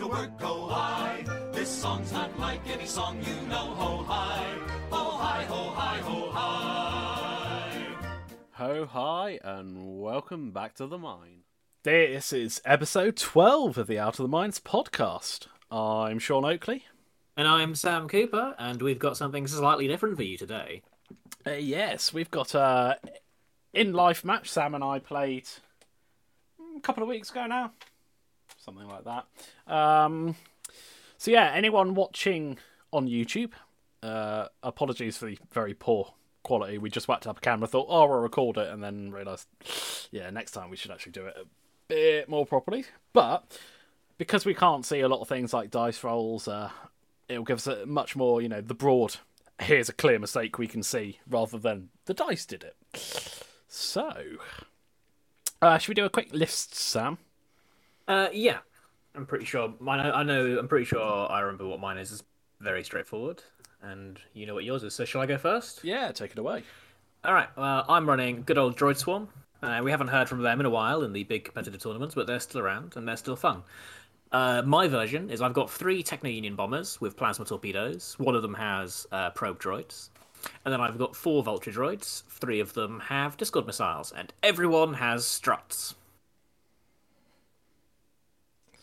to work, go I. This song's not like any song you know, ho hi, ho hi, ho hi, ho hi. Ho hi, and welcome back to the mine. This is episode 12 of the Out of the Mines podcast. I'm Sean Oakley. And I'm Sam Cooper, and we've got something slightly different for you today. Uh, yes, we've got a in life match Sam and I played a couple of weeks ago now. Something like that. Um, so, yeah, anyone watching on YouTube, uh, apologies for the very poor quality. We just whacked up a camera, thought, oh, we'll record it, and then realised, yeah, next time we should actually do it a bit more properly. But because we can't see a lot of things like dice rolls, uh, it'll give us a much more, you know, the broad. Here's a clear mistake we can see, rather than the dice did it. So, uh, should we do a quick list, Sam? Uh, yeah, I'm pretty sure. Mine, I know. I'm pretty sure I remember what mine is. It's very straightforward, and you know what yours is. So, shall I go first? Yeah, take it away. All right. Well, I'm running good old Droid Swarm. Uh, we haven't heard from them in a while in the big competitive tournaments, but they're still around and they're still fun. Uh, my version is I've got three Techno Union bombers with plasma torpedoes. One of them has uh, probe droids. And then I've got four Vulture droids. Three of them have Discord missiles. And everyone has struts.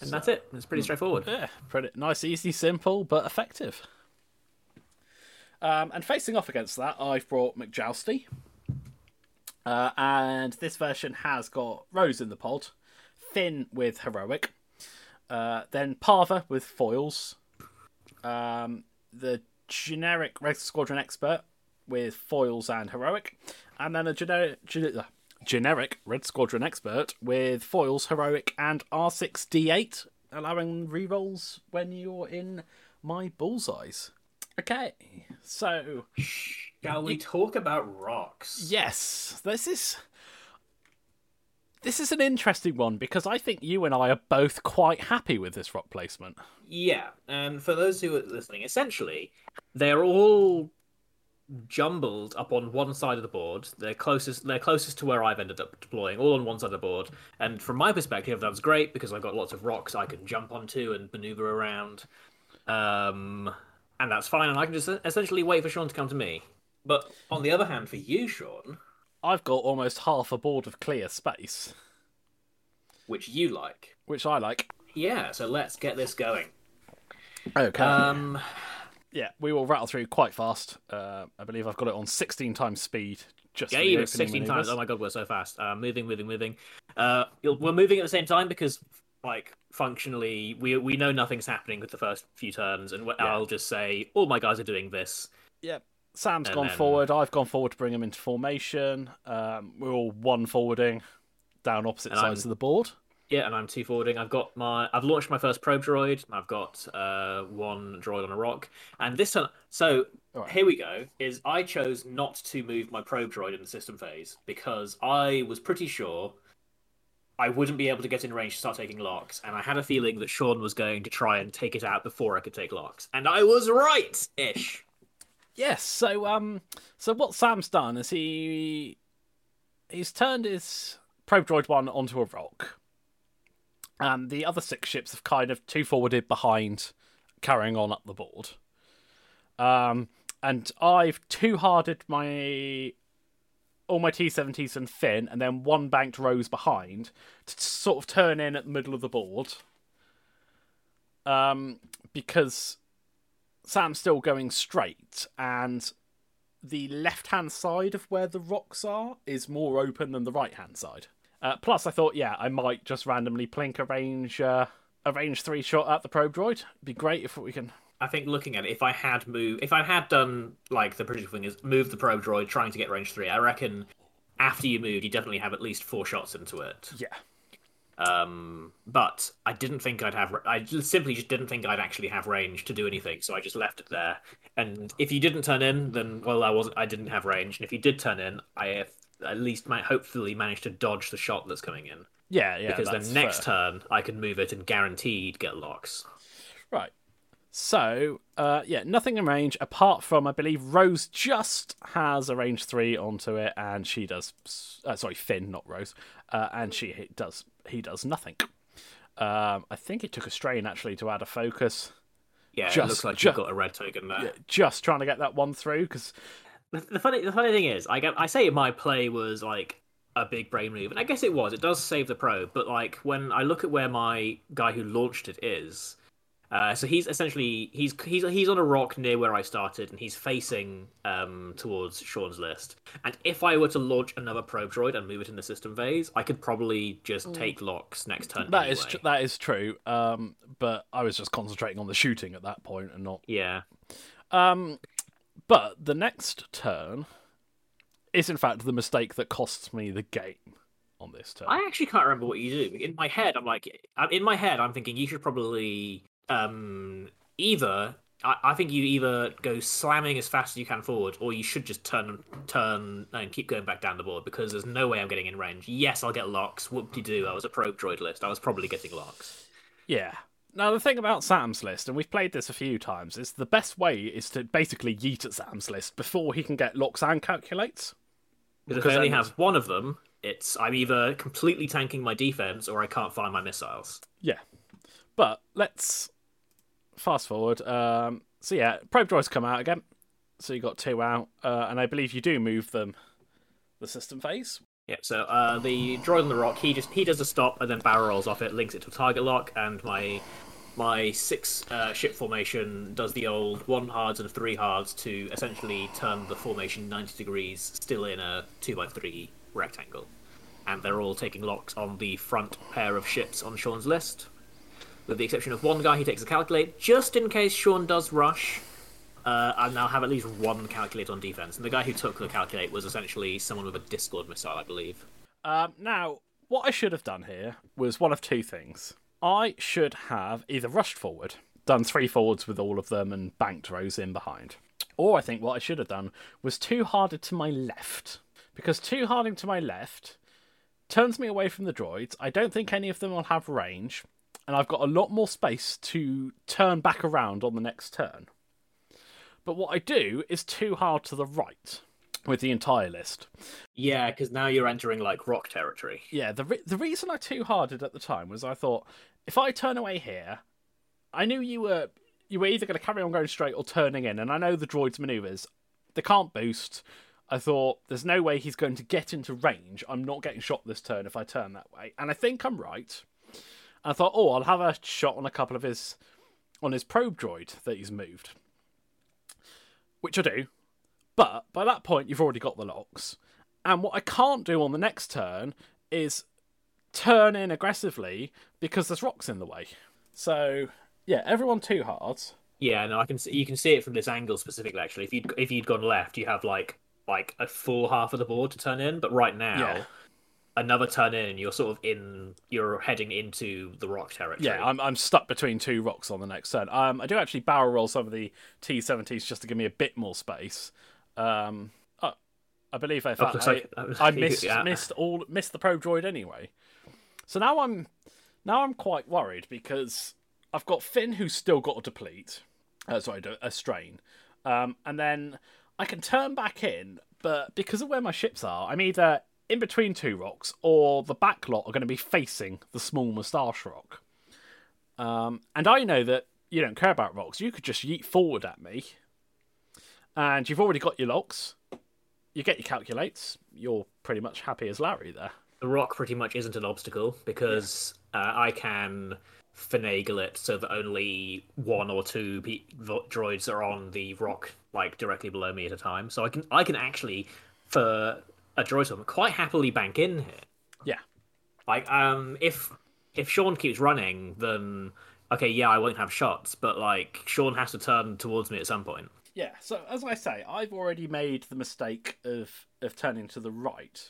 And that's it. It's pretty straightforward. Yeah, pretty nice, easy, simple, but effective. Um, and facing off against that, I've brought McJousty. Uh, and this version has got Rose in the pod, Finn with Heroic, uh, then Pava with foils, um, the generic Red Squadron Expert with foils and Heroic, and then a generic, gen- generic Red Squadron Expert with foils, Heroic, and R6D8, allowing rerolls when you're in my bullseyes. Okay, so Shall we talk about rocks? yes, this is this is an interesting one because I think you and I are both quite happy with this rock placement. Yeah, and for those who are listening, essentially, they're all jumbled up on one side of the board. They're closest. They're closest to where I've ended up deploying, all on one side of the board. And from my perspective, that's great because I've got lots of rocks I can jump onto and maneuver around. Um, and that's fine, and I can just essentially wait for Sean to come to me. But on the other hand, for you, Sean, I've got almost half a board of clear space, which you like, which I like. yeah. So let's get this going. Okay. Um, yeah, we will rattle through quite fast. Uh, I believe I've got it on 16 times speed. Just Yeah, for the you opening 16 times. Oh my god, we're so fast. Uh, moving, moving, moving. Uh, we're moving at the same time because, like, functionally, we we know nothing's happening with the first few turns, and wh- I'll just say, all my guys are doing this. Yep. Sam's And gone then- forward. I've gone forward to bring him into formation. Um, we're all one forwarding down opposite And sides I'm- of the board. Yeah, and I'm two forwarding. I've got my. I've launched my first probe droid. I've got uh, one droid on a rock, and this time. So Alright. here we go. Is I chose not to move my probe droid in the system phase because I was pretty sure I wouldn't be able to get in range to start taking locks, and I had a feeling that Sean was going to try and take it out before I could take locks, and I was right, ish. Yes. So um, so what Sam's done is he he's turned his probe droid one onto a rock, and the other six ships have kind of two forwarded behind, carrying on up the board. Um, and I've two harded my all my T70s and Finn, and then one banked Rose behind to sort of turn in at the middle of the board. Um, because Sam's still going straight, and the left hand side of where the rocks are is more open than the right hand side. Uh, plus, I thought, yeah, I might just randomly plink a range, uh, a range three shot at the probe droid. Be great if we can. I think looking at it, if I had moved, if I had done like the British thing is move the probe droid trying to get range three, I reckon after you moved, you definitely have at least four shots into it. Yeah, Um, but I didn't think I'd have. I simply just didn't think I'd actually have range to do anything, so I just left it there. And if you didn't turn in, then well, I wasn't. I didn't have range. And if you did turn in, I at least might hopefully managed to dodge the shot that's coming in. yeah, yeah. because then next fair. turn I can move it and guaranteed get locks. Right. So, uh, yeah, nothing in range apart from I believe Rose just has a range three onto it, and she does. Uh, sorry, Finn, not Rose, uh, and she does he does nothing. Um, I think it took a strain actually to add a focus. Yeah, it Just- looks like you've got a red token there. Just trying to get that one through because The, the funny, the funny thing is, I get, I say my play was like a big brain move, and I guess it was. It does save the probe, but like when I look at where my guy who launched it is, uh, so he's essentially he's he's he's on a rock near where I started, and he's facing um towards Sean's list. And if I were to launch another probe droid and move it in the system phase, I could probably just take locks next turn. that is anyway. tr- that is true. Um, but I was just concentrating on the shooting at that point and not. yeah. Um, but the next turn is in fact the mistake that costs me the game on this turn. I actually can't remember what you do. In my head, I'm like, in my head, I'm thinking you should probably um either. I, I think you either go slamming as fast as you can forward, or you should just turn, turn, and keep going back down the board because there's no way I'm getting in range. Yes, I'll get locks. Whoop de doo. I was a probe droid list. I was probably getting locks. Yeah. Now the thing about Sam's list, and we've played this a few times, is the best way is to basically yeet at Sam's list before he can get locks and calculates. Because if I only have one of them, it's I'm either completely tanking my defense or I can't find my missiles. Yeah. But let's fast forward. Um, so yeah, probe droids come out again. So you got two out, uh, and I believe you do move them the system phase. Yeah, so uh, the droid on the rock, he just he does a stop and then barrel rolls off it, links it to a target lock, and my my six uh, ship formation does the old one hards and three hards to essentially turn the formation ninety degrees, still in a two by three rectangle, and they're all taking locks on the front pair of ships on Sean's list, with the exception of one guy. He takes a calculate just in case Sean does rush. Uh, I now have at least one calculate on defense, and the guy who took the calculate was essentially someone with a Discord missile, I believe. Um, now, what I should have done here was one of two things. I should have either rushed forward, done three forwards with all of them, and banked Rose in behind. Or I think what I should have done was two harded to my left. Because two harding to my left turns me away from the droids. I don't think any of them will have range, and I've got a lot more space to turn back around on the next turn. But what I do is too hard to the right with the entire list. Yeah, because now you're entering like rock territory. Yeah, the re- the reason I too harded at the time was I thought if I turn away here, I knew you were you were either going to carry on going straight or turning in, and I know the droid's maneuvers. They can't boost. I thought there's no way he's going to get into range. I'm not getting shot this turn if I turn that way, and I think I'm right. I thought, oh, I'll have a shot on a couple of his on his probe droid that he's moved, which I do. But by that point, you've already got the locks. And what I can't do on the next turn is turn in aggressively because there's rocks in the way. So yeah, everyone two hards. Yeah, no, I can see, you can see it from this angle specifically. Actually, if you'd if you'd gone left, you have like like a full half of the board to turn in. But right now, Yeah. another turn in, you're sort of in. You're heading into the rock territory. Yeah, I'm I'm stuck between two rocks on the next turn. Um, I do actually barrel roll some of the T70s just to give me a bit more space. Um, oh, I believe I, Oh, I, like- I missed yeah. missed all missed the probe droid anyway. So now I'm now I'm quite worried because I've got Finn who's still got a deplete. Uh, sorry, a strain, um, and then I can turn back in, but because of where my ships are, I'm either in between two rocks or the back lot are going to be facing the small moustache rock. Um, and I know that you don't care about rocks. You could just yeet forward at me, and you've already got your locks. You get your calculates. You're pretty much happy as Larry there. the rock pretty much isn't an obstacle because uh, I can finagle it so that only one or two pe- droids are on the rock, like directly below me at a time. So I can I can actually, for a droid swim, quite happily bank in here. Yeah, Like um, if if Sean keeps running, then okay, yeah, I won't have shots, but like Sean has to turn towards me at some point. Yeah. So as I say, I've already made the mistake of of turning to the right.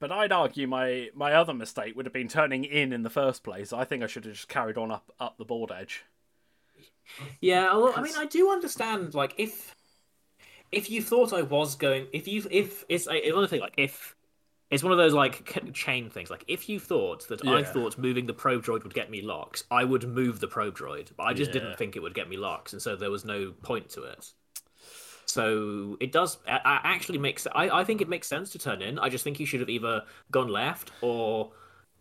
But I'd argue my, my other mistake would have been turning in in the first place. I think I should have just carried on up, up the board edge. Yeah, although, I mean, I do understand. Like, if if you thought I was going, if you if it's a- another thing, like if it's one of those like chain things. Like, if you thought that I thought moving the probe droid would get me locks, I would move the probe droid, but I just Yeah. didn't think it would get me locks, and so there was no point to it. So it does actually makes. I, I think it makes sense to turn in. I just think you should have either gone left or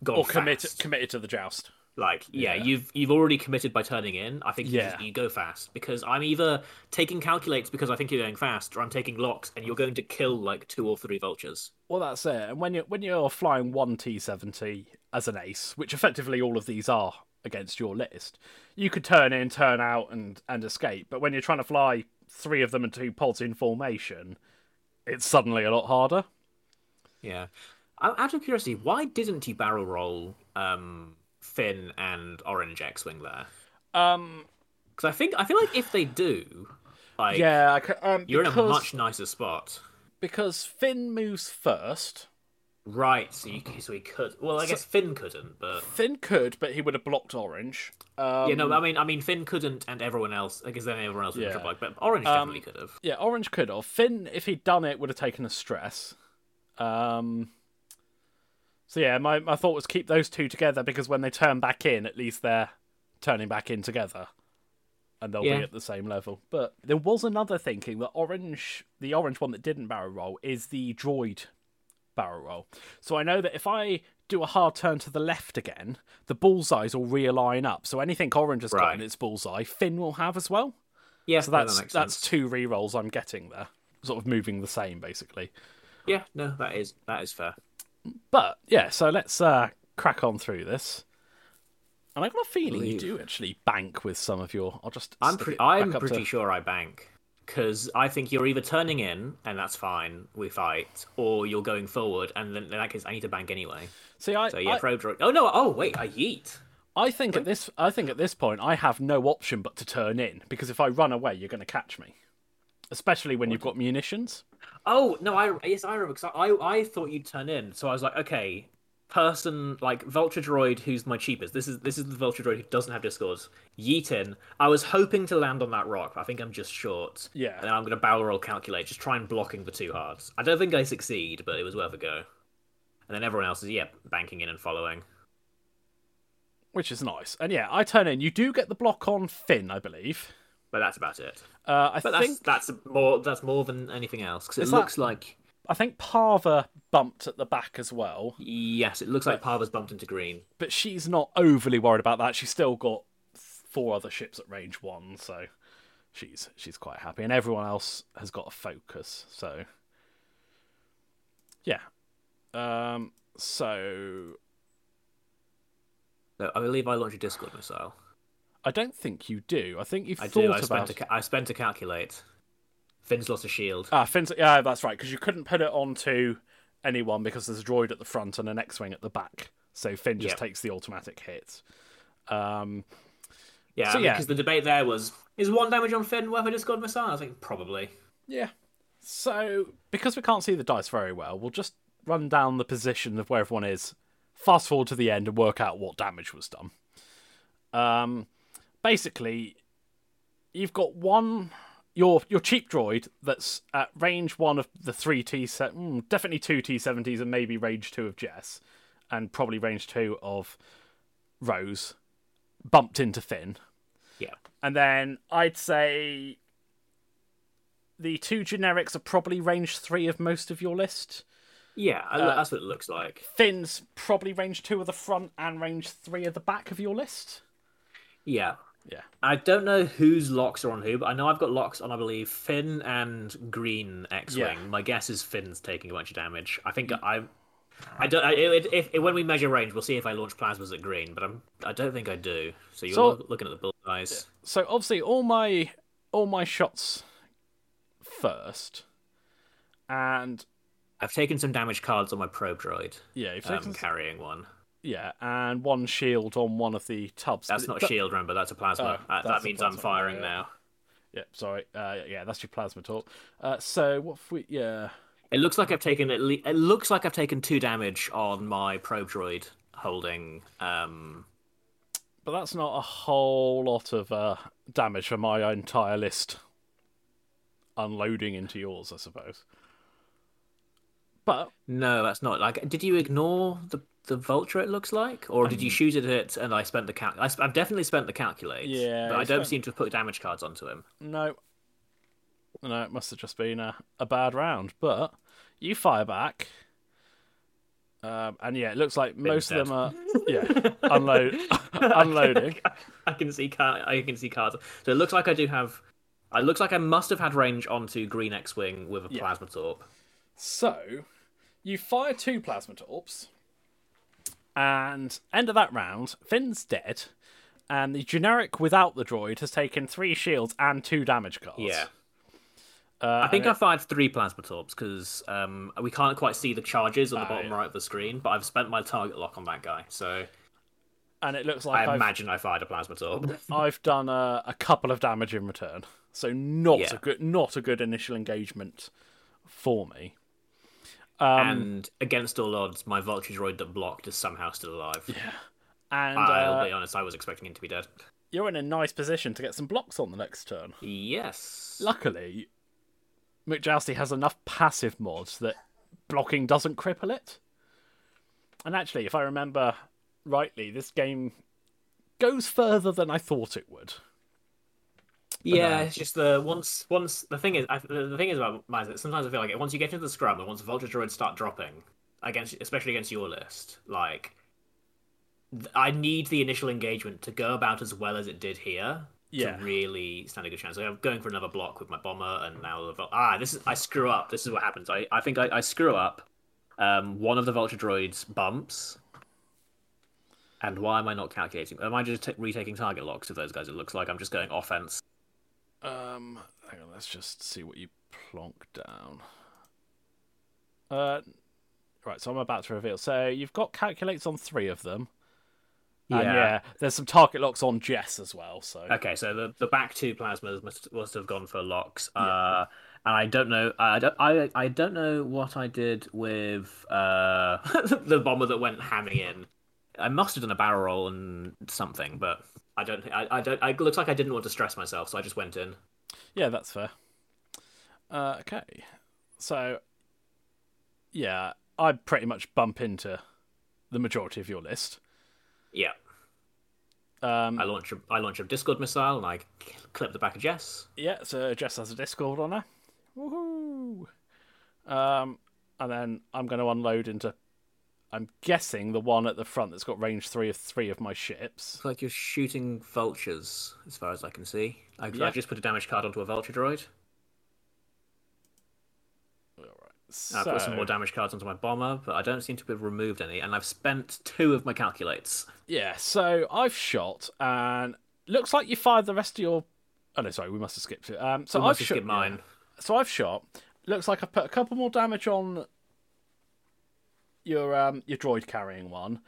gone or committed fast. committed to the joust. Like, yeah, Yeah. you've you've already committed by turning in. I think you, Yeah. just, you go fast because I'm either taking calculates because I think you're going fast, or I'm taking locks and you're going to kill like two or three vultures. Well, that's it. And when you when you're flying one T seventy as an ace, which effectively all of these are against your list, you could turn in, turn out, and and escape. But when you're trying to fly three of them and two pods in formation, it's suddenly a lot harder. Yeah. Out out of curiosity, why didn't you barrel roll um, Finn and Orange X-wing there? Um, Because I think I feel like if they do, like, yeah, I um, you're because, in a much nicer spot. because Finn moves first. Right, so you so he could. Well, I guess Finn couldn't, but Finn could, but he would have blocked Orange. Um, yeah, no, I mean, I mean, Finn couldn't, and everyone else, because then everyone else would Yeah. have triple But Orange Um, definitely could have. Yeah, Orange could have. Finn, if he'd done it, would have taken a stress. Um, so yeah, my, my thought was keep those two together because when they turn back in, at least they're turning back in together, and they'll Yeah. be at the same level. But there was another thinking that Orange, the Orange one that didn't barrel roll, is the droid barrel roll. So I know that if I do a hard turn to the left again, the bullseyes will realign up. So anything Orange has got Right. in its bullseye, Finn will have as well. Yeah, So that's that that's two re rolls I'm getting there, sort of moving the same basically. Yeah, no, that is that is fair. But yeah, so let's uh, crack on through this. And I've got a feeling you do actually bank with some of your. I'll just. I'm pre- I'm pretty to- sure I bank because I think you're either turning in and that's fine, we fight, or you're going forward, and then in that case I need to bank anyway. See, I, So yeah, I, probe droid. Oh no! Oh wait, I yeet. I think at this, I think at this point, I have no option but to turn in because if I run away, you're going to catch me, especially when you've got munitions. Oh no! I yes, I remember. Cause I I thought you'd turn in, so I was like, okay, person like Vulture Droid, who's my cheapest. This is this is the Vulture Droid who doesn't have discords. Yeet in. I was hoping to land on that rock, but I think I'm just short. Yeah. And then I'm gonna barrel roll calculate, just try and blocking the two hards. I don't think I succeed, but it was worth a go. And then everyone else is yeah banking in and following. Which is nice, and yeah, I turn in. You do get the block on Finn, I believe. But that's about it. Uh, I But think that's more that's more than anything else because it that- looks like I think Pava bumped at the back as well, yes, it looks like Pava's bumped into green. but she's not overly worried about that. She's still got four other ships at range one, so she's she's quite happy, and everyone else has got a focus. So yeah, um, so So I believe I launched a Discord missile. I don't think you do. I think you've I thought do. I about. spent, a, I spent to calculate. Finn's lost a shield. Ah, Finn's, yeah, that's right, because you couldn't put it onto anyone because there's a droid at the front and an X-wing at the back. So Finn just Yep. takes the automatic hit. Um, yeah, so yeah. because the debate there was: is one damage on Finn worth a Discord missile? I think probably. Yeah. So, because we can't see the dice very well, we'll just run down the position of where everyone is, fast forward to the end, and work out what damage was done. Um, basically, you've got one your your cheap droid that's at range one of the three T set, mm, definitely two T seventies, and maybe range two of Jess, and probably range two of Rose, bumped into Finn. Yeah. And then I'd say the two generics are probably range three of most of your list. Yeah, I- Uh, that's what it looks like. Finn's probably range two of the front and range three of the back of your list. Yeah. Yeah. I don't know whose locks are on who, but I know I've got locks on, I believe, Finn and Green X-wing. Yeah. My guess is Finn's taking a bunch of damage. I think I, I don't. I, if, if when we measure range, we'll see if I launch plasmas at Green, but I'm. I don't think I do. So you're So- look- looking at the bullseyes. So obviously all my all my shots first, and I've taken some damage cards on my probe droid. yeah, you've Um, taken carrying one. Yeah, and one shield on one of the tubs. That's not a shield, remember? That's a plasma. Oh, that, that's that a means I'm firing yeah. now. Yeah, sorry. Uh, yeah, that's your plasma talk. Uh, so what if we? Yeah, It looks like I've taken at le- It looks like I've taken two damage on my probe droid holding. Um, but that's not a whole lot of uh, damage for my entire list unloading into yours, I suppose. But no, that's not. Like, did you ignore the the vulture? It looks like, or did you shoot at it and I spent the cal? I sp- I've definitely spent the calculate. Yeah, but I don't spent- seem to have put damage cards onto him. no, no, it must have just been a, a bad round. But you fire back, Um, and yeah, it looks like most of them are yeah unload unloading. I can see car- I can see cards. So it looks like I do have. It looks like I must have had range onto Green X-wing with a Yeah. plasma torp. So you fire two plasma torps, and end of that round, Finn's dead, and the generic without the droid has taken three shields and two damage cards. Yeah. uh, I think and I fired three plasma torps because um, we can't quite see the charges on the Ah, bottom yeah. right of the screen, but I've spent my target lock on that guy, so and it looks I like I've, imagine I fired a plasma torp. I've done a, a couple of damage in return. So not Yeah. a good not a good initial engagement for me. Um, and against all odds, my vulture droid that blocked is somehow still alive. Yeah. And I'll uh, be honest, I was expecting him to be dead. you're in a nice position to get some blocks on the next turn. Yes. Luckily, McJousty has enough passive mods that blocking doesn't cripple it. And actually, if I remember rightly, this game goes further than I thought it would. Yeah, it's just the once once the thing is I, the the thing is about mine is sometimes I feel like once you get into the scrum and once the vulture droids start dropping against especially against your list, like I need the initial engagement to go about as well as it did here Yeah. to really stand a good chance. Like, I'm going for another block with my bomber, and now the vul- ah, this is I screw up. This is what happens. I I think I, I screw up. Um, one of the vulture droids bumps. And why am I not calculating? Am I just t- retaking target locks with those guys? It looks like I'm just going offense. Um, hang on, let's just see what you plonk down. Uh, right, so I'm about to reveal. So you've got calculates on three of them. And Yeah. yeah, there's some target locks on Jess as well. So Okay, so the, the back two plasmas must must have gone for locks. Uh, and I don't know. I don't. I, I don't know what I did with uh, the bomber that went hamming in. I must have done a barrel roll and something, but I don't. I, I don't. It looks like I didn't want to stress myself, so I just went in. Yeah, that's fair. Uh, okay, so yeah, I pretty much bump into the majority of your list. Yeah, Um, I launch. A, I launch a Discord missile and I clip the back of Jess. yeah, so Jess has a Discord on her. Woohoo! Um, and then I'm going to unload into. I'm guessing the one at the front that's got range three of three of my ships. Looks like you're shooting vultures, as far as I can see. I, Yeah. I just put a damage card onto a vulture droid. All right. I put some more damage cards onto my bomber, but I don't seem to have removed any, and I've spent two of my calculates. Yeah, so I've shot, and looks like you fired the rest of your. Oh no, sorry, we must have skipped it. Um, so I've have shot skipped mine. So I've shot. Looks like I've put a couple more damage on your um your droid carrying one,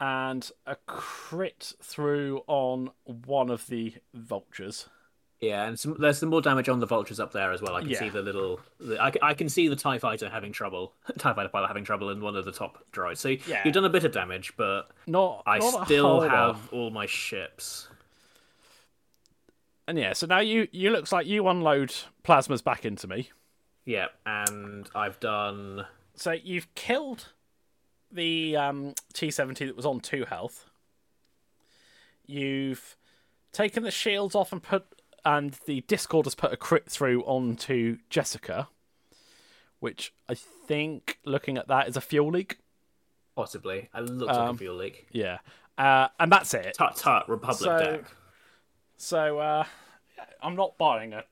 and a crit through on one of the vultures. Yeah, and some, there's some more damage on the vultures up there as well. I can Yeah. see the little. The, I, I can see the Tie Fighter having trouble. Tie Fighter pilot having trouble in one of the top droids. So Yeah. you've done a bit of damage, but Not. I not still have all my ships. And yeah, so now you you looks like you unload plasmas back into me. Yeah, and I've done. So you've killed the um, T seventy that was on two health. You've taken the shields off and put, and the Discord has put a crit through onto Jessika, which I think, looking at that, is a fuel leak. Possibly. It looks like a Um, fuel leak. Yeah, uh, and that's it. Tut tut, Republic So- deck. So uh, I'm not buying a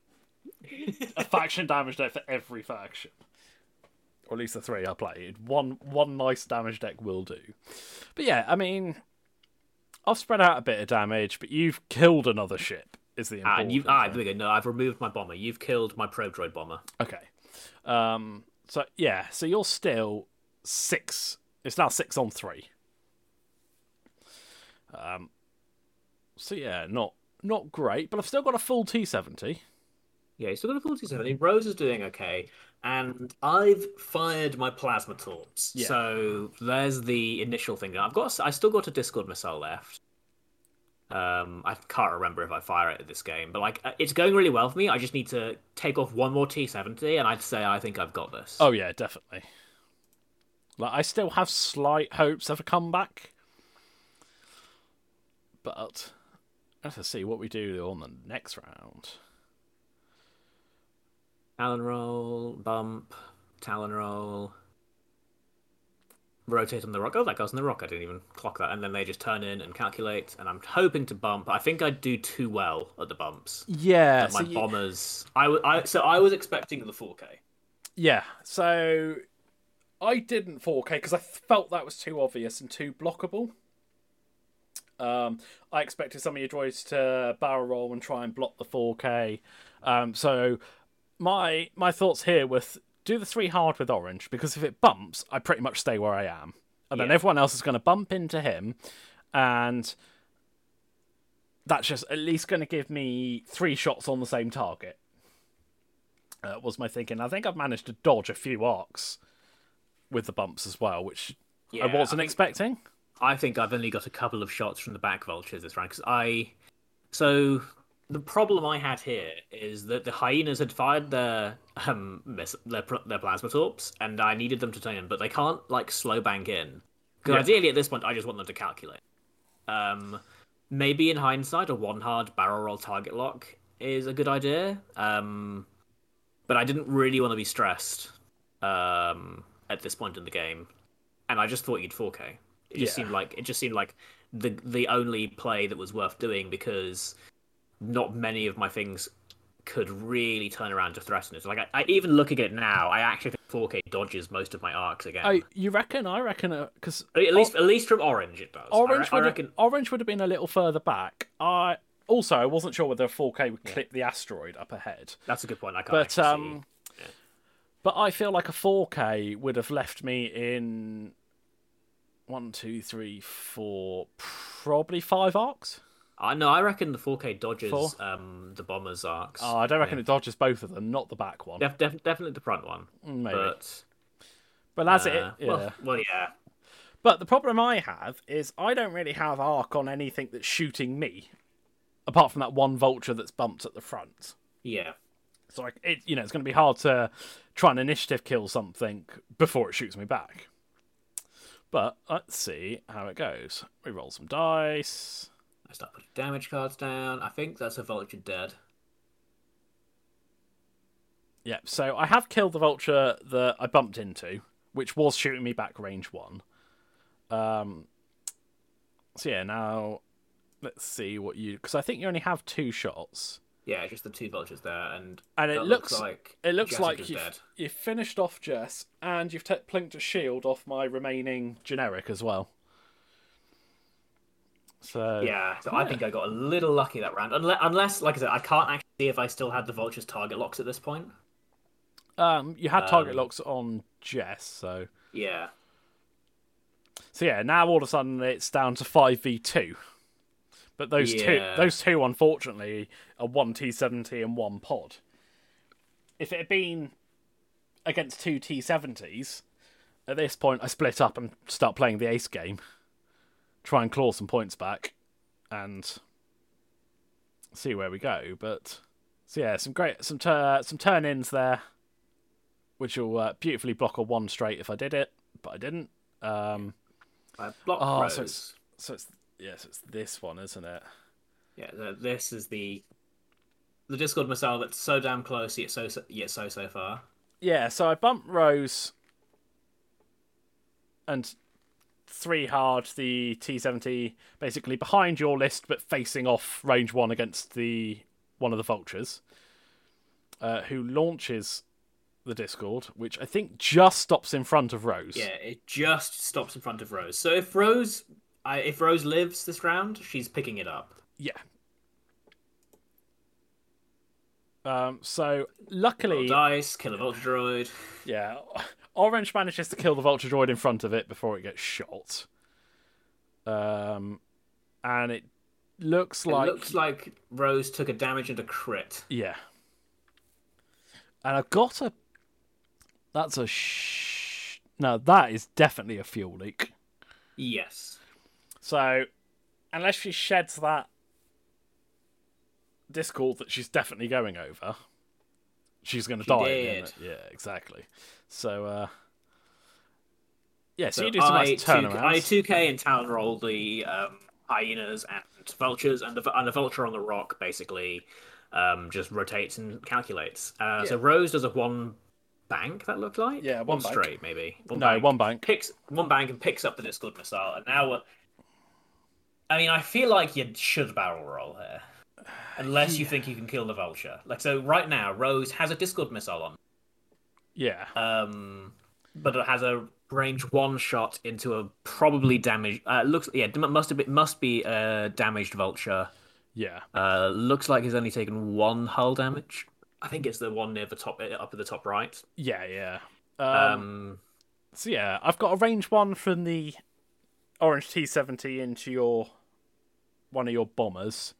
a faction damage deck for every faction. Or at least the three I played. One one nice damage deck will do. But yeah, I mean I've spread out a bit of damage, but you've killed another ship, is the Ah, important and you ah, there we go. No, I've removed my bomber. You've killed my probe droid bomber. Okay. Um so yeah, so you're still six it's now six on three. Um so yeah, not not great, but I've still got a full T seventy. Yeah, he's still got a 47. Rose is doing okay. And I've fired my plasma torps. Yeah. So there's the initial thing. I've got I still got a Discord missile left. Um, I can't remember if I fire it at this game, but like uh, it's going really well for me. I just need to take off one more T70, and I'd say I think I've got this. Oh yeah, definitely. Like I still have slight hopes of a comeback, but let's see what we do on the next round. Talon roll, bump, Talon roll. rotate on the rock. Oh, that goes on the rock. I didn't even clock that. And then they just turn in and calculate. And I'm hoping to bump. I think I do too well at the bumps. Yeah, my so you- bombers. I, w- I so I was expecting the 4K. yeah. So I didn't 4K because I felt that was too obvious and too blockable. Um, I expected some of your droids to barrel roll and try and block the 4K. Um, so my my thoughts here with do the three hard with orange because if it bumps, I pretty much stay where I am, and then Yeah. everyone else is going to bump into him, and that's just at least going to give me three shots on the same target. Uh, was my thinking. I think I've managed to dodge a few arcs with the bumps as well, which Yeah, I wasn't I think- expecting. I think I've only got a couple of shots from the back vultures this round because I. So the problem I had here is that the hyenas had fired their um miss, their their plasma torps, and I needed them to turn in, but they can't like slow bank in. Because Yeah. ideally at this point, I just want them to calculate. Um, maybe in hindsight, a one hard barrel roll target lock is a good idea. Um, but I didn't really want to be stressed um, at this point in the game, and I just thought you'd 4K. It just Yeah. seemed like it just seemed like the the only play that was worth doing because not many of my things could really turn around to threaten it. Like I, I even looking at it now, I actually think 4K dodges most of my arcs again. Oh, you reckon? I reckon because at least at least from orange it does. Orange I, would reckon. have, orange would have been a little further back. I also I wasn't sure whether 4K would clip the asteroid up ahead, That's a good point. I can't but um, but I feel like a 4K would have left me in one, two, three, four, probably five arcs. I know. I reckon the 4K dodges Four? um the bombers arcs. Oh, I don't reckon it dodges both of them, not the back one. Def- def- definitely the front one, Maybe, but, but that's uh, it. Yeah. Well, well, yeah. But the problem I have is I don't really have arc on anything that's shooting me, apart from that one vulture that's bumped at the front. Yeah. So like it, you know, it's going to be hard to try and initiative kill something before it shoots me back. But let's see how it goes. We roll some dice. Start putting damage cards down. I think that's a vulture dead. Yep. So I have killed the vulture that I bumped into, which was shooting me back range one. Um. So yeah, now let's see what you because I think you only have two shots. Yeah, just the two vultures there, and And it that looks, like it looks like you've, dead. you've finished off Jess and you've t- plinked a shield off my remaining generic as well. So Yeah, so I think I got a little lucky that round. Unless, unless, like I said, I can't actually see if I still had the vultures target locks at this point. um, you had target Um, locks on Jess, so Yeah, so yeah. Now all of a sudden it's down to five v two. But those two, those two, unfortunately, are one T seventy and one pod. If it had been against two T seventies, at this point I split up and start playing the ace game, try and claw some points back, and see where we go. But so yeah, some great some tur- some turn ins there, which will uh, beautifully block a one straight if I did it, but I didn't. Um, I blocked Oh, so it's- so it's yes, it's this one, isn't it? Yeah, the, this is the the Discord missile that's so damn close yet so, so yet so so far. Yeah, so I bumped Rose and three hard the T seventy basically behind your list but facing off range one against the one of the vultures. Uh, who launches the Discord, which I think just stops in front of Rose. Yeah, it just stops in front of Rose. So if Rose, I, if Rose lives this round, she's picking it up. Yeah. Um, so luckily, dice, kill a vulture droid. Yeah, Orange manages to kill the Vulture Droid in front of it before it gets shot. Um, and it looks It like looks like Rose took a damage and a crit. yeah. And I've got a. That's a sh. No, that is definitely a fuel leak. Yes. So, unless she sheds that Discord that she's definitely going over, she's going to die. Yeah, exactly. So, uh, yeah, so, So you do some I, nice turnarounds. I 2K and Talon roll the um, hyenas and vultures, and the, and the vulture on the rock basically um, just rotates and calculates. Uh, So Rose does a one bank. That looked like Yeah, one bank. straight maybe. One No, one bank. picks one bank and picks up the Discord missile, and now. I mean, I feel like you should barrel roll here, unless you think you can kill the vulture. Like so, right now, Rose has a Discord missile on, Yeah. um, but it has a range one shot into a probably damaged. Uh, looks yeah, must have been, must be a damaged vulture. Yeah. Uh, looks like he's only taken one hull damage. I think it's the one near the top, up at the top right. Yeah, yeah. Um, Um, so yeah, I've got a range one from the orange T seventy into your one of your bombers.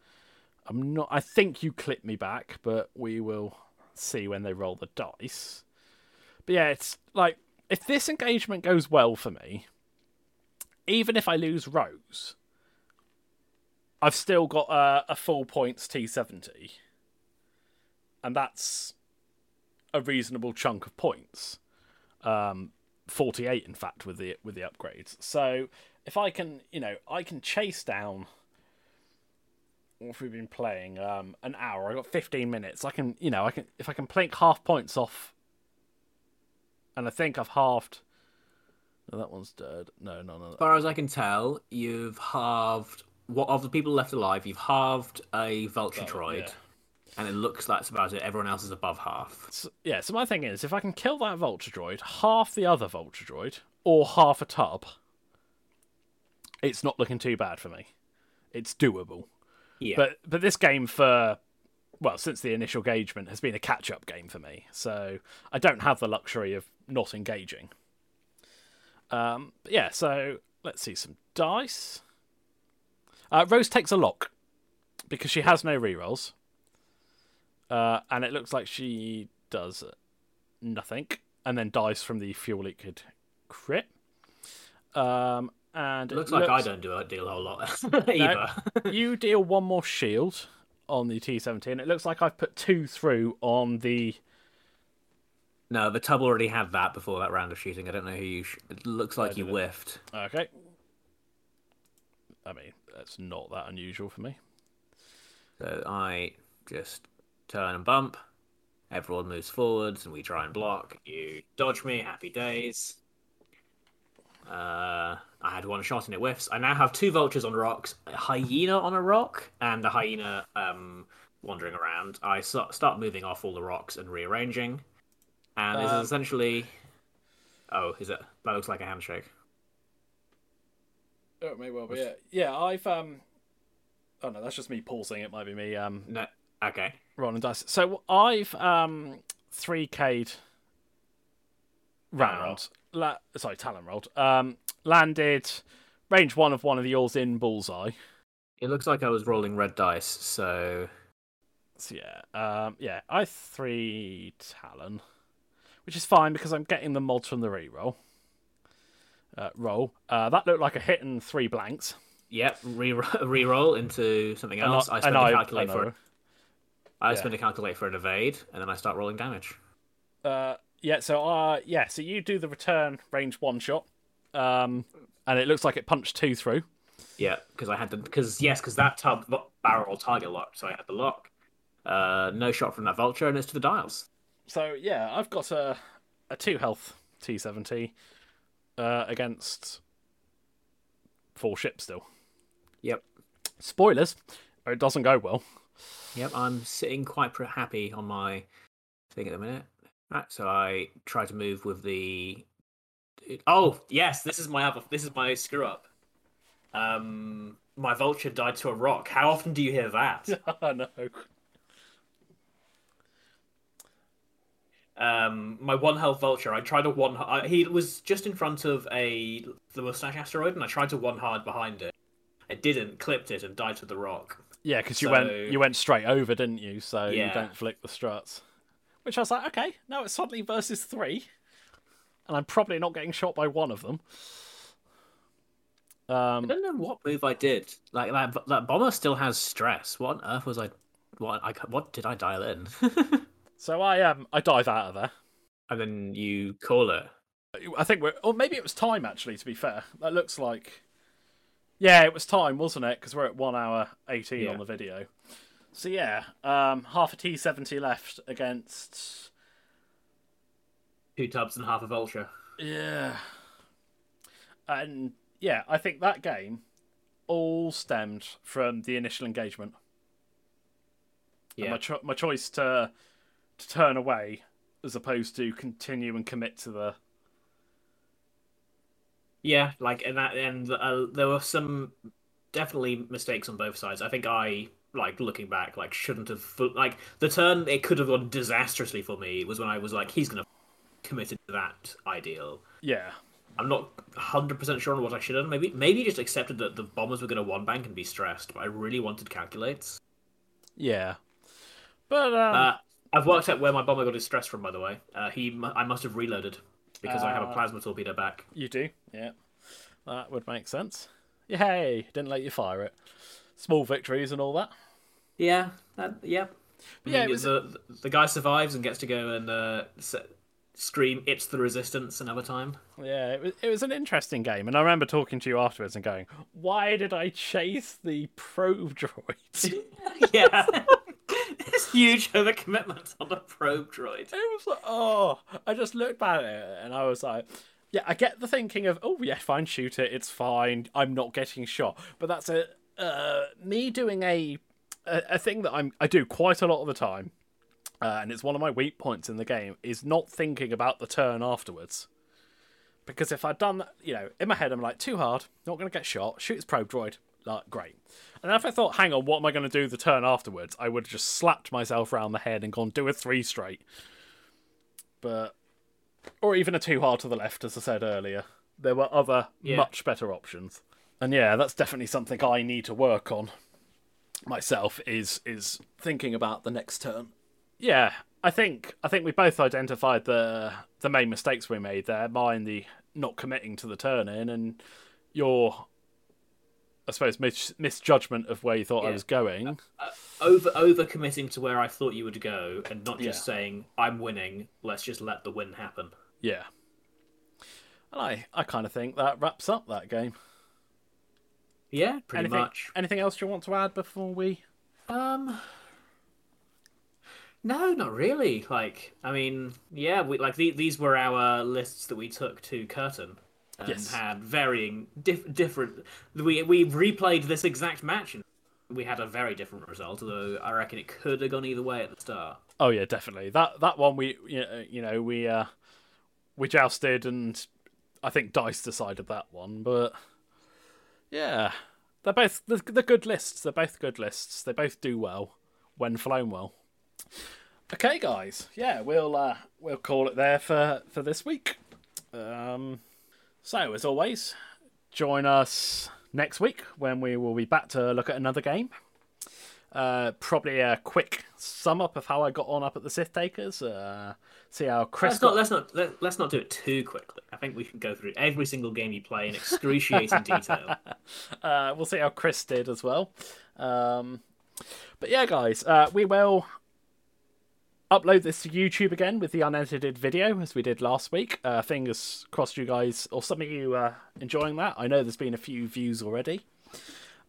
I'm not. I think you clip me back, but we will see when they roll the dice. But yeah, it's like if this engagement goes well for me, even if I lose Rose, I've still got a, full points T seventy, and that's a reasonable chunk of points. Um, 48 in fact with the with the upgrades. So if i can you know i can chase down what have we been playing? Um an hour. I got 15 minutes. I can you know i can if i can plink half points off and i think i've halved no that one's dead no no no as far as I can tell, you've halved what of the people left alive. You've halved a vulture droid, yeah. and it looks like that's about it. Everyone else is above half. So, yeah so my thing is if i can kill that vulture droid half the other vulture droid or half a tub it's not looking too bad for me it's doable Yeah, But but this game for well since the initial engagement has been a catch up game for me, so I don't have the luxury of not engaging. Um, but yeah, so let's see some dice. Uh, Rose takes a lock because she has no rerolls, uh, and it looks like she does nothing, and then dies from the fuel liquid crit. Um, and it looks like I don't do a deal a whole lot either. you deal one more shield on the T70. It looks like I've put two through on the. No, the tub already had that before that round of shooting. I don't know who you. Sh- it looks like you whiffed. Okay. I mean, that's not that unusual for me. So I just turn and bump. Everyone moves forwards, and we try and block. You dodge me. Happy days. Uh, I had one shot and it whiffs. I now have two vultures on rocks, a hyena on a rock, and a hyena um, wandering around. I so- start moving off all the rocks and rearranging, and this Um, is essentially. Oh, is it? That looks like a handshake. Oh, it may well be. Yeah, yeah. I've um. Oh no, that's just me pausing. It might be me um No. Okay. rolling dice. So I've um three K'd round. La- sorry, Talon rolled. Um, landed range one of one of the yours in bullseye. It looks like I was rolling red dice, so So yeah, um, yeah, I three Talon, which is fine because I'm getting the mods from the reroll. Uh, roll. Uh, that looked like a hit and three blanks. Yep, re re-roll into something else. I, spend and a calculate I for know. I yeah. spend a calculate for an evade, and then I start rolling damage. Uh, yeah, so uh, yeah, so you do the return range one shot, um, and it looks like it punched two through. Yeah, because I had the because yes, because that tub barrel target locked, so I had the lock. Uh, no shot from that vulture, and it's to the dials. So yeah, I've got a a two health T seventy uh, against four ships still. Yep, Spoilers, it doesn't go well. yep. I'm sitting quite happy on my thing at the minute. Right, so I try to move with the. Oh yes, this is my other. This is my screw up. Um, my vulture died to a rock. How often do you hear that? I um, my one health vulture. I tried to one. I, he was just in front of a the mustache asteroid, and I tried to one hard behind it. I didn't, clipped it, and died to the rock. Yeah, because you So- went you went straight over, didn't you? So you don't flick the struts. Which I was like, okay, now it's suddenly versus three, and I'm probably not getting shot by one of them. Um, I don't know what move I did. Like that, that bomber still has stress. What on earth was I? What I? What did I dial in? so I um I dive out of there. and then you call it. I think we're, or maybe it was time actually. To be fair, that looks like, yeah, it was time, wasn't it? Because we're at one hour eighteen Yeah. on the video. So yeah, um, half a T seventy left against Two tubs and half a vulture. Yeah. And yeah, I think that game all stemmed from the initial engagement. And Yeah. my cho- my choice to to turn away as opposed to continue and commit to the Yeah, like and that and uh, there were some definitely mistakes on both sides. I think I like looking back like shouldn't have like the turn it could have gone disastrously for me was when I was like he's gonna committed to that ideal. yeah I'm not 100% sure on what I should have. Maybe maybe just accepted that the bombers were to one bank and be stressed, but I really wanted calculates. yeah. But um, Uh, I've worked out where my bomber got his stress from, by the way. Uh, he, I must have reloaded because I have a Uh, plasma torpedo back. you do, yeah. That would make sense. Yay! Didn't let you fire it. Small victories and all that. Yeah, that, yeah. I Yeah, mean, was- the the guy survives and gets to go and uh, scream "It's the resistance" another time. Yeah, it was it was an interesting game, and I remember talking to you afterwards and going, "Why did I chase the probe droids?" it yeah, it's huge overcommitment on the probe droid. It was like, oh, I just looked at it and I was like, "Yeah, I get the thinking of, oh yeah, fine, shoot it, it's fine, I'm not getting shot." But that's a uh, me doing a, a a thing that I'm I do quite a lot of the time, uh, and it's one of my weak points in the game is not thinking about the turn afterwards. Because if I'd done that, you know, in my head, I'm like, two hard, not going to get shot, shoot his probe droid, like, great. And if I thought, hang on, what am I going to do the turn afterwards? I would have just slapped myself round the head and gone, do a three straight. But, or even a two hard to the left, as I said earlier. There were other, Yeah. much better options. And yeah, that's definitely something I need to work on myself is is thinking about the next turn. Yeah, I think I think we both identified the the main mistakes we made there. Mine, the not committing to the turn in, and your, I suppose, mis- misjudgment of where you thought I was going. Over over committing to where I thought you would go, and not just Yeah. saying I'm winning. Let's just let the win happen. Yeah, and I I kind of think that wraps up that game. Yeah, pretty anything, much. Anything else you want to add before we? Um, no, not really. Like, I mean, yeah, we like the, these were our lists that we took to Curtin and Yes. had varying, diff- different. We we replayed this exact match and we had a very different result. Although I reckon it could have gone either way at the start. Oh yeah, definitely. That that one we you know, we uh we jousted and I think dice decided that one, but yeah, they're both they're, they're good lists. They're both good lists. They both do well when flown well. Okay, guys. Yeah, we'll uh, we'll call it there for for this week. Um, so as always, join us next week when we will be back to look at another game. Uh, probably a quick sum up of how I got on up at the Sith Takers. Uh, see how Chris Let's not got- let's not let, let's not do it too quickly. I think we should go through every single game you play in excruciating detail. uh, we'll see how Chris did as well. Um, but yeah, guys, uh, we will upload this to YouTube again with the unedited video as we did last week. Uh, fingers crossed, you guys or some of you uh, enjoying that. I know there's been a few views already.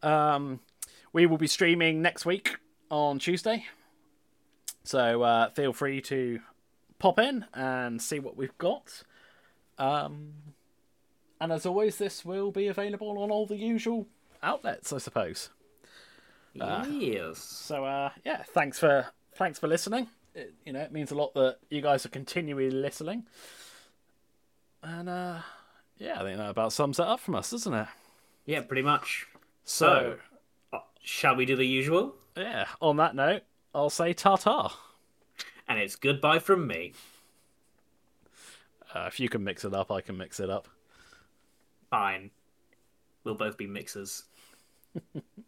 Um, we will be streaming next week on Tuesday, so uh, feel free to pop in and see what we've got. Um, and as always, this will be available on all the usual outlets, I suppose. yes. So uh, yeah, thanks for thanks for listening. It, you know, it means a lot that you guys are continually listening. And uh, yeah, I think that about sums it up from us, doesn't it? Yeah, pretty much. So Uh, Shall we do the usual? yeah, on that note, I'll say ta ta. And it's goodbye from me. Uh, if you can mix it up, I can mix it up. Fine. We'll both be mixers.